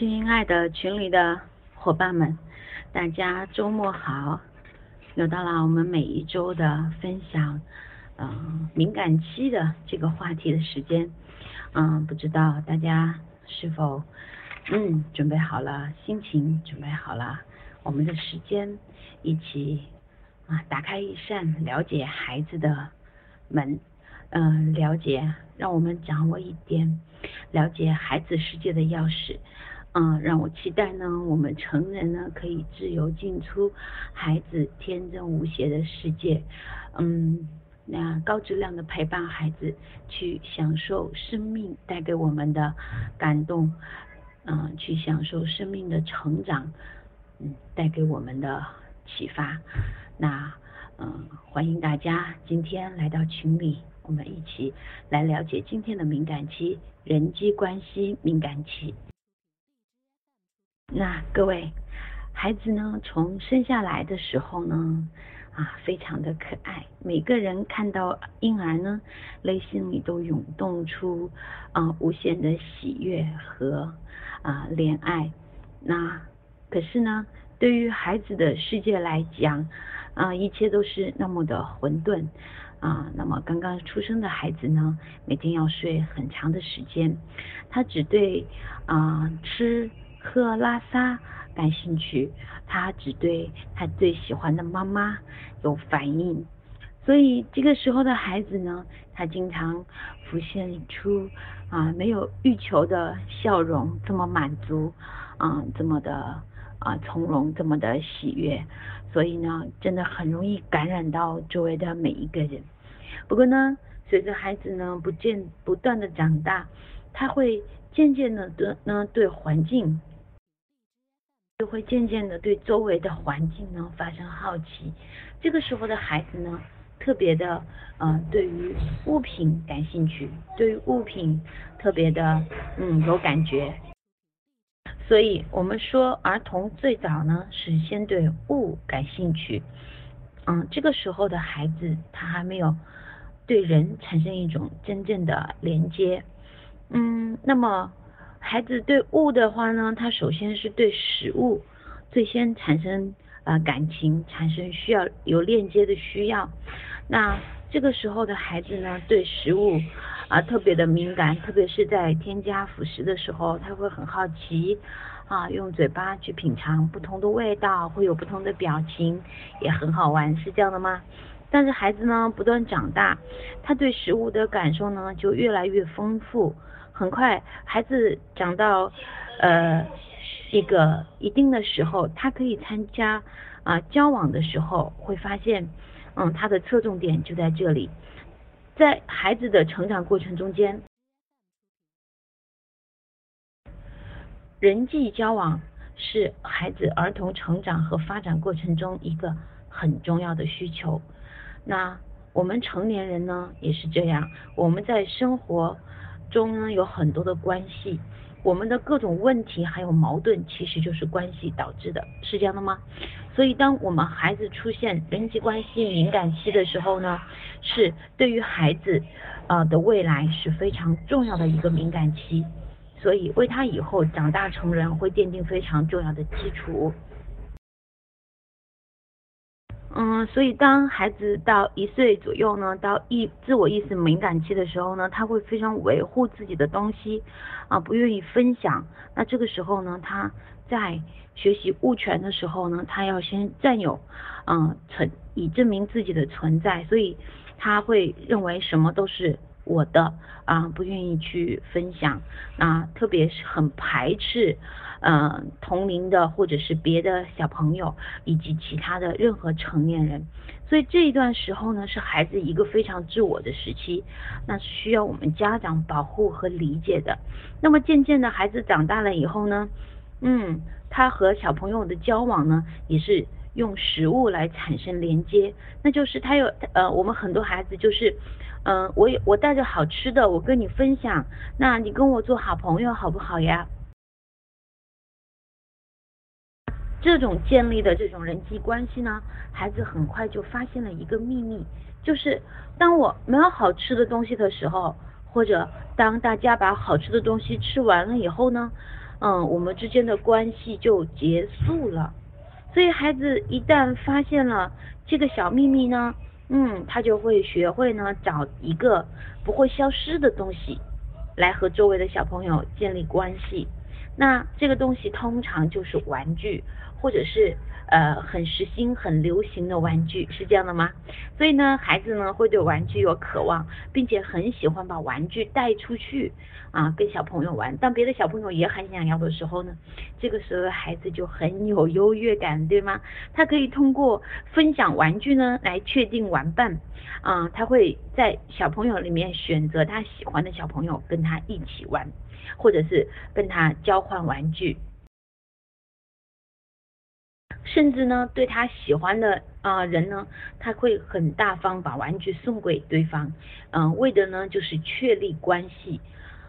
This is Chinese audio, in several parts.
亲爱的群里的伙伴们，大家周末好！又到了我们每一周的分享，嗯，敏感期的这个话题的时间。嗯，不知道大家是否嗯准备好了，心情准备好了，我们的时间一起啊打开一扇了解孩子的门，嗯，了解，让我们掌握一点了解孩子世界的钥匙。嗯，让我期待呢，我们成人呢可以自由进出孩子天真无邪的世界，嗯，那高质量的陪伴孩子去享受生命带给我们的感动，嗯，去享受生命的成长，嗯，带给我们的启发。那嗯，欢迎大家今天来到群里，我们一起来了解今天的敏感期——人际关系敏感期。那各位孩子呢？从生下来的时候呢，啊，非常的可爱。每个人看到婴儿呢，内心里都涌动出啊无限的喜悦和啊怜爱。那可是呢，对于孩子的世界来讲，啊，一切都是那么的混沌啊。那么刚刚出生的孩子呢，每天要睡很长的时间，他只对啊吃。喝拉撒感兴趣，他只对他最喜欢的妈妈有反应，所以这个时候的孩子呢，他经常浮现出啊没有欲求的笑容，这么满足啊，这么的啊从容，这么的喜悦，所以呢，真的很容易感染到周围的每一个人。不过呢，随着孩子呢不见不断的长大，他会渐渐的的呢对环境。就会渐渐的对周围的环境呢发生好奇，这个时候的孩子呢特别的嗯对于物品感兴趣，对于物品特别的嗯有感觉，所以我们说儿童最早呢是先对物感兴趣，嗯这个时候的孩子他还没有对人产生一种真正的连接，嗯那么。孩子对物的话呢，他首先是对食物最先产生啊感情，产生需要有链接的需要。那这个时候的孩子呢，对食物啊特别的敏感，特别是在添加辅食的时候，他会很好奇啊，用嘴巴去品尝不同的味道，会有不同的表情，也很好玩，是这样的吗？但是孩子呢，不断长大，他对食物的感受呢就越来越丰富。很快，孩子长到呃一个一定的时候，他可以参加啊交往的时候，会发现，嗯，他的侧重点就在这里。在孩子的成长过程中间，人际交往是孩子儿童成长和发展过程中一个很重要的需求。那我们成年人呢，也是这样，我们在生活。中呢有很多的关系，我们的各种问题还有矛盾，其实就是关系导致的，是这样的吗？所以当我们孩子出现人际关系敏感期的时候呢，是对于孩子呃的未来是非常重要的一个敏感期，所以为他以后长大成人会奠定非常重要的基础。嗯，所以当孩子到一岁左右呢，到意自我意识敏感期的时候呢，他会非常维护自己的东西，啊，不愿意分享。那这个时候呢，他在学习物权的时候呢，他要先占有，嗯，存以证明自己的存在，所以他会认为什么都是。我的啊，不愿意去分享，那特别是很排斥，嗯，同龄的或者是别的小朋友以及其他的任何成年人，所以这一段时候呢，是孩子一个非常自我的时期，那是需要我们家长保护和理解的。那么渐渐的孩子长大了以后呢，嗯，他和小朋友的交往呢，也是用食物来产生连接，那就是他有呃，我们很多孩子就是。嗯，我我带着好吃的，我跟你分享，那你跟我做好朋友好不好呀？这种建立的这种人际关系呢，孩子很快就发现了一个秘密，就是当我没有好吃的东西的时候，或者当大家把好吃的东西吃完了以后呢，嗯，我们之间的关系就结束了。所以孩子一旦发现了这个小秘密呢，嗯，他就会学会呢找一个不会消失的东西，来和周围的小朋友建立关系。那这个东西通常就是玩具，或者是。呃，很时兴、很流行的玩具是这样的吗？所以呢，孩子呢会对玩具有渴望，并且很喜欢把玩具带出去啊，跟小朋友玩。当别的小朋友也很想要的时候呢，这个时候孩子就很有优越感，对吗？他可以通过分享玩具呢来确定玩伴啊，他会在小朋友里面选择他喜欢的小朋友跟他一起玩，或者是跟他交换玩具。甚至呢，对他喜欢的啊人呢，他会很大方把玩具送给对方，嗯，为的呢就是确立关系，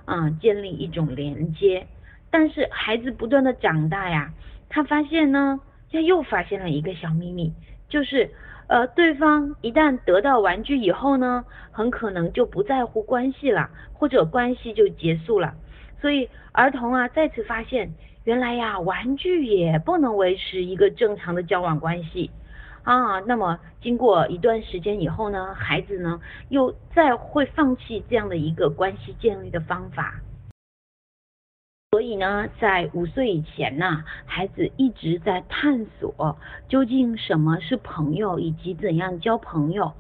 嗯，建立一种连接。但是孩子不断的长大呀，他发现呢，他又发现了一个小秘密，就是呃，对方一旦得到玩具以后呢，很可能就不在乎关系了，或者关系就结束了。所以儿童啊，再次发现。原来呀，玩具也不能维持一个正常的交往关系啊。那么经过一段时间以后呢，孩子呢又再会放弃这样的一个关系建立的方法。所以呢，在五岁以前呢，孩子一直在探索究竟什么是朋友，以及怎样交朋友。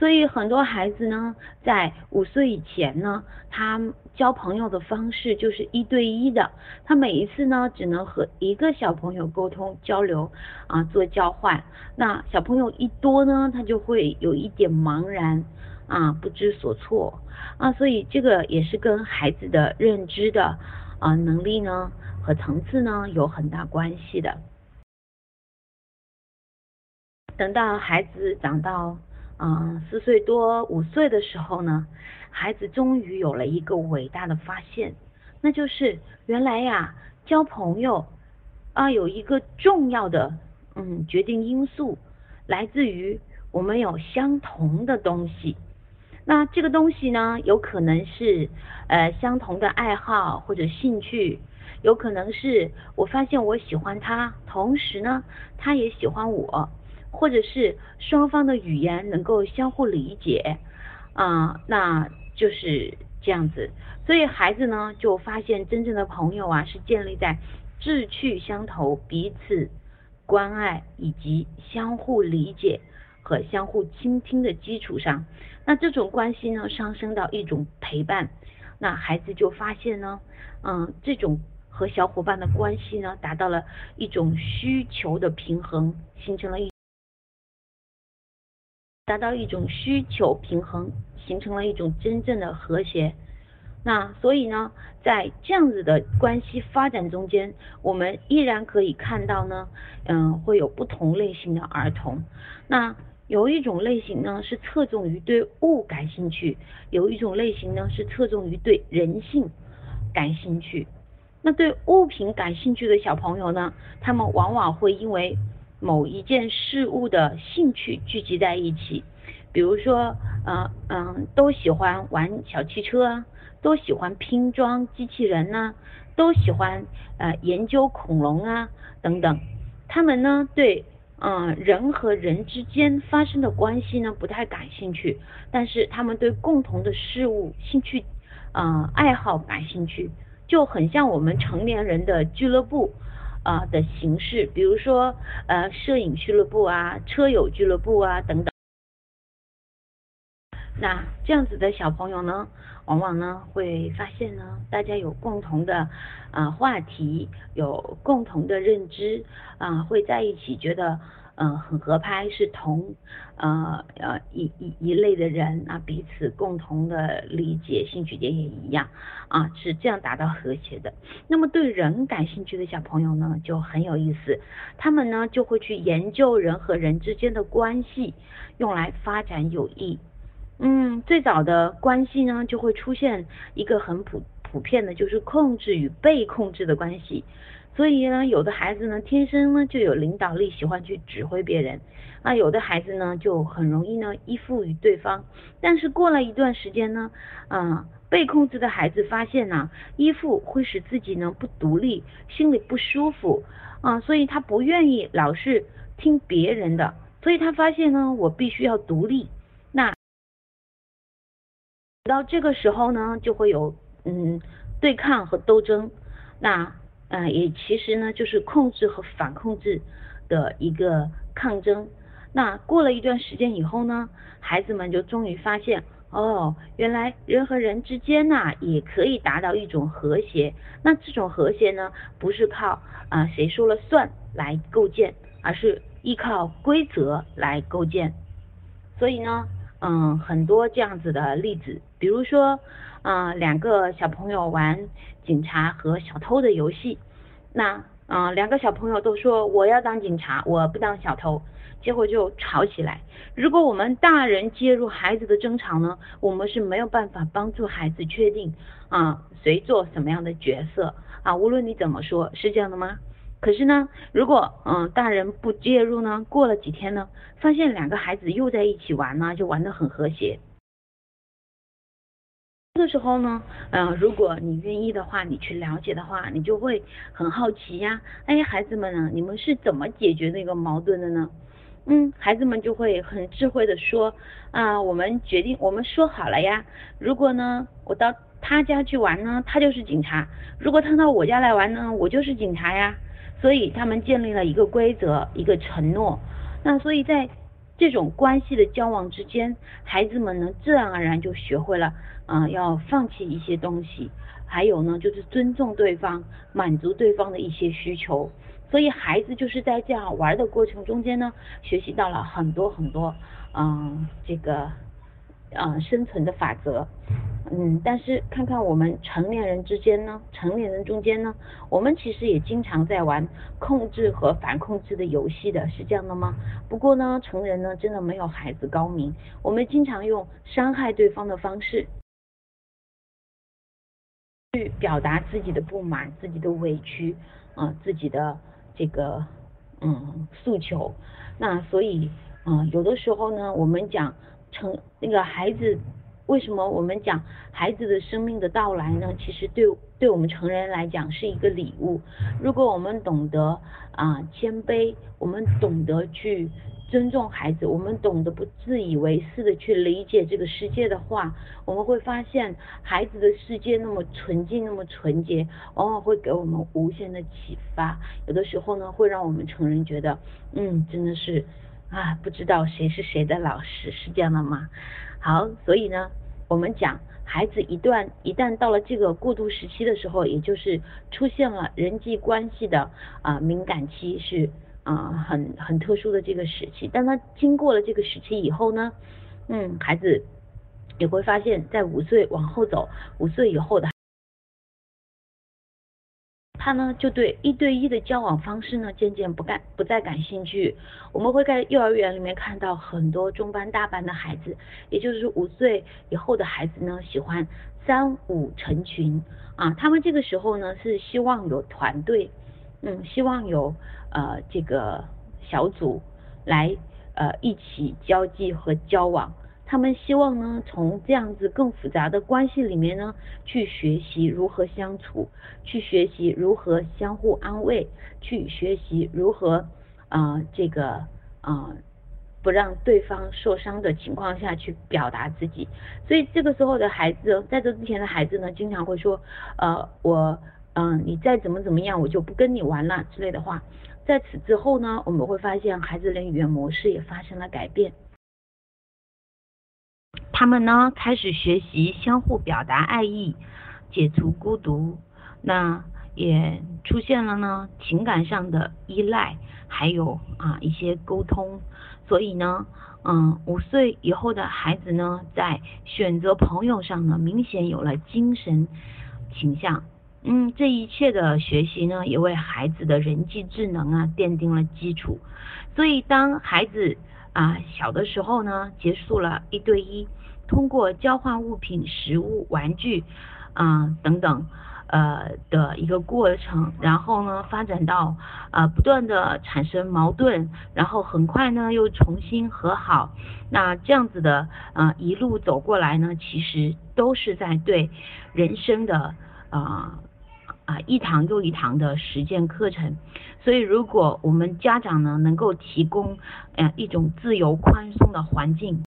所以很多孩子呢，在五岁以前呢，他交朋友的方式就是一对一的，他每一次呢只能和一个小朋友沟通交流啊，做交换。那小朋友一多呢，他就会有一点茫然啊，不知所措啊，所以这个也是跟孩子的认知的啊能力呢和层次呢有很大关系的。等到孩子长到。嗯，四岁多五岁的时候呢，孩子终于有了一个伟大的发现，那就是原来呀，交朋友啊有一个重要的嗯决定因素，来自于我们有相同的东西。那这个东西呢，有可能是呃相同的爱好或者兴趣，有可能是我发现我喜欢他，同时呢，他也喜欢我。或者是双方的语言能够相互理解，啊，那就是这样子。所以孩子呢，就发现真正的朋友啊，是建立在志趣相投、彼此关爱以及相互理解和相互倾听的基础上。那这种关系呢，上升到一种陪伴。那孩子就发现呢，嗯，这种和小伙伴的关系呢，达到了一种需求的平衡，形成了一。达到一种需求平衡，形成了一种真正的和谐。那所以呢，在这样子的关系发展中间，我们依然可以看到呢，嗯，会有不同类型的儿童。那有一种类型呢是侧重于对物感兴趣，有一种类型呢是侧重于对人性感兴趣。那对物品感兴趣的小朋友呢，他们往往会因为某一件事物的兴趣聚集在一起，比如说，嗯嗯，都喜欢玩小汽车啊，都喜欢拼装机器人呐，都喜欢呃研究恐龙啊等等。他们呢对嗯人和人之间发生的关系呢不太感兴趣，但是他们对共同的事物兴趣嗯爱好感兴趣，就很像我们成年人的俱乐部。啊的形式，比如说呃摄影俱乐部啊、车友俱乐部啊等等。那这样子的小朋友呢，往往呢会发现呢，大家有共同的啊话题，有共同的认知啊，会在一起觉得。嗯，很合拍，是同呃呃一一一类的人啊，彼此共同的理解，兴趣点也一样啊，是这样达到和谐的。那么对人感兴趣的小朋友呢，就很有意思，他们呢就会去研究人和人之间的关系，用来发展友谊。嗯，最早的关系呢，就会出现一个很普普遍的就是控制与被控制的关系。所以呢，有的孩子呢，天生呢就有领导力，喜欢去指挥别人；那有的孩子呢，就很容易呢依附于对方。但是过了一段时间呢，嗯，被控制的孩子发现呢，依附会使自己呢不独立，心里不舒服啊，所以他不愿意老是听别人的，所以他发现呢，我必须要独立。那到这个时候呢，就会有嗯对抗和斗争。那嗯，也其实呢，就是控制和反控制的一个抗争。那过了一段时间以后呢，孩子们就终于发现，哦，原来人和人之间呐，也可以达到一种和谐。那这种和谐呢，不是靠啊谁说了算来构建，而是依靠规则来构建。所以呢，嗯，很多这样子的例子，比如说。啊，两个小朋友玩警察和小偷的游戏，那啊，两个小朋友都说我要当警察，我不当小偷，结果就吵起来。如果我们大人介入孩子的争吵呢，我们是没有办法帮助孩子确定啊谁做什么样的角色啊，无论你怎么说，是这样的吗？可是呢，如果嗯大人不介入呢，过了几天呢，发现两个孩子又在一起玩呢，就玩得很和谐。这个时候呢，嗯，如果你愿意的话，你去了解的话，你就会很好奇呀。哎，孩子们呢，你们是怎么解决那个矛盾的呢？嗯，孩子们就会很智慧的说，啊，我们决定，我们说好了呀。如果呢，我到他家去玩呢，他就是警察；如果他到我家来玩呢，我就是警察呀。所以他们建立了一个规则，一个承诺。那所以在这种关系的交往之间，孩子们呢，自然而然就学会了。啊，要放弃一些东西，还有呢，就是尊重对方，满足对方的一些需求。所以孩子就是在这样玩的过程中间呢，学习到了很多很多，嗯，这个，嗯，生存的法则。嗯，但是看看我们成年人之间呢，成年人中间呢，我们其实也经常在玩控制和反控制的游戏的，是这样的吗？不过呢，成人呢，真的没有孩子高明，我们经常用伤害对方的方式。去表达自己的不满、自己的委屈啊，自己的这个嗯诉求。那所以啊，有的时候呢，我们讲成那个孩子，为什么我们讲孩子的生命的到来呢？其实对对我们成人来讲是一个礼物。如果我们懂得啊谦卑，我们懂得去。尊重孩子，我们懂得不自以为是的去理解这个世界的话，我们会发现孩子的世界那么纯净，那么纯洁，往往会给我们无限的启发。有的时候呢，会让我们成人觉得，嗯，真的是啊，不知道谁是谁的老师，是这样的吗？好，所以呢，我们讲孩子一段一旦到了这个过渡时期的时候，也就是出现了人际关系的啊敏感期是。啊，很很特殊的这个时期，但他经过了这个时期以后呢，嗯，孩子也会发现，在五岁往后走，五岁以后的，他呢就对一对一的交往方式呢渐渐不感不再感兴趣。我们会在幼儿园里面看到很多中班大班的孩子，也就是五岁以后的孩子呢，喜欢三五成群啊，他们这个时候呢是希望有团队。嗯，希望有呃这个小组来呃一起交际和交往。他们希望呢从这样子更复杂的关系里面呢去学习如何相处，去学习如何相互安慰，去学习如何啊这个啊不让对方受伤的情况下去表达自己。所以这个时候的孩子，在这之前的孩子呢，经常会说呃我。嗯，你再怎么怎么样，我就不跟你玩了之类的话。在此之后呢，我们会发现孩子连语言模式也发生了改变。他们呢开始学习相互表达爱意，解除孤独，那也出现了呢情感上的依赖，还有啊一些沟通。所以呢，嗯，五岁以后的孩子呢，在选择朋友上呢，明显有了精神倾向。嗯，这一切的学习呢，也为孩子的人际智能啊奠定了基础。所以，当孩子啊小的时候呢，结束了一对一，通过交换物品、食物、玩具，啊等等。呃的一个过程，然后呢发展到呃不断的产生矛盾，然后很快呢又重新和好，那这样子的呃一路走过来呢，其实都是在对人生的啊啊一堂又一堂的实践课程。所以如果我们家长呢能够提供呃一种自由宽松的环境。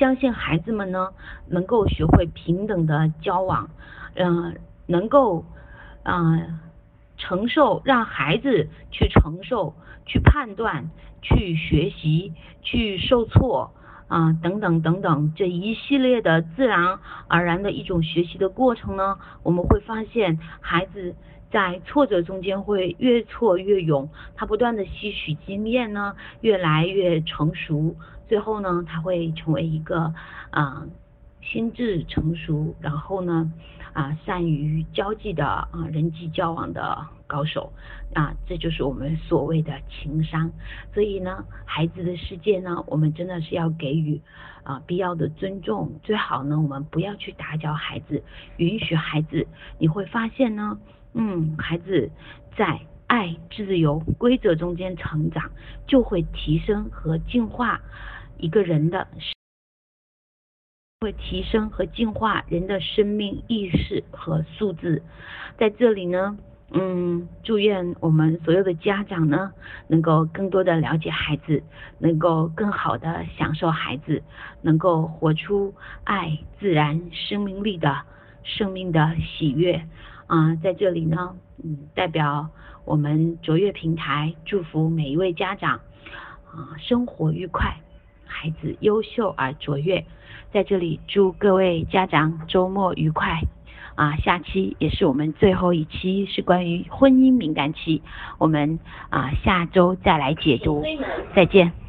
相信孩子们呢，能够学会平等的交往，嗯，能够嗯承受，让孩子去承受、去判断、去学习、去受挫啊等等等等这一系列的自然而然的一种学习的过程呢，我们会发现孩子在挫折中间会越挫越勇，他不断的吸取经验呢，越来越成熟。最后呢，他会成为一个啊心智成熟，然后呢啊善于交际的啊人际交往的高手啊，这就是我们所谓的情商。所以呢，孩子的世界呢，我们真的是要给予啊必要的尊重，最好呢我们不要去打搅孩子，允许孩子。你会发现呢，嗯，孩子在。爱、自由、规则中间成长，就会提升和进化一个人的，会提升和进化人的生命意识和素质。在这里呢，嗯，祝愿我们所有的家长呢，能够更多的了解孩子，能够更好的享受孩子，能够活出爱、自然、生命力的生命的喜悦。啊，在这里呢，嗯，代表。我们卓越平台祝福每一位家长啊，生活愉快，孩子优秀而卓越。在这里祝各位家长周末愉快啊！下期也是我们最后一期，是关于婚姻敏感期，我们啊下周再来解读，再见。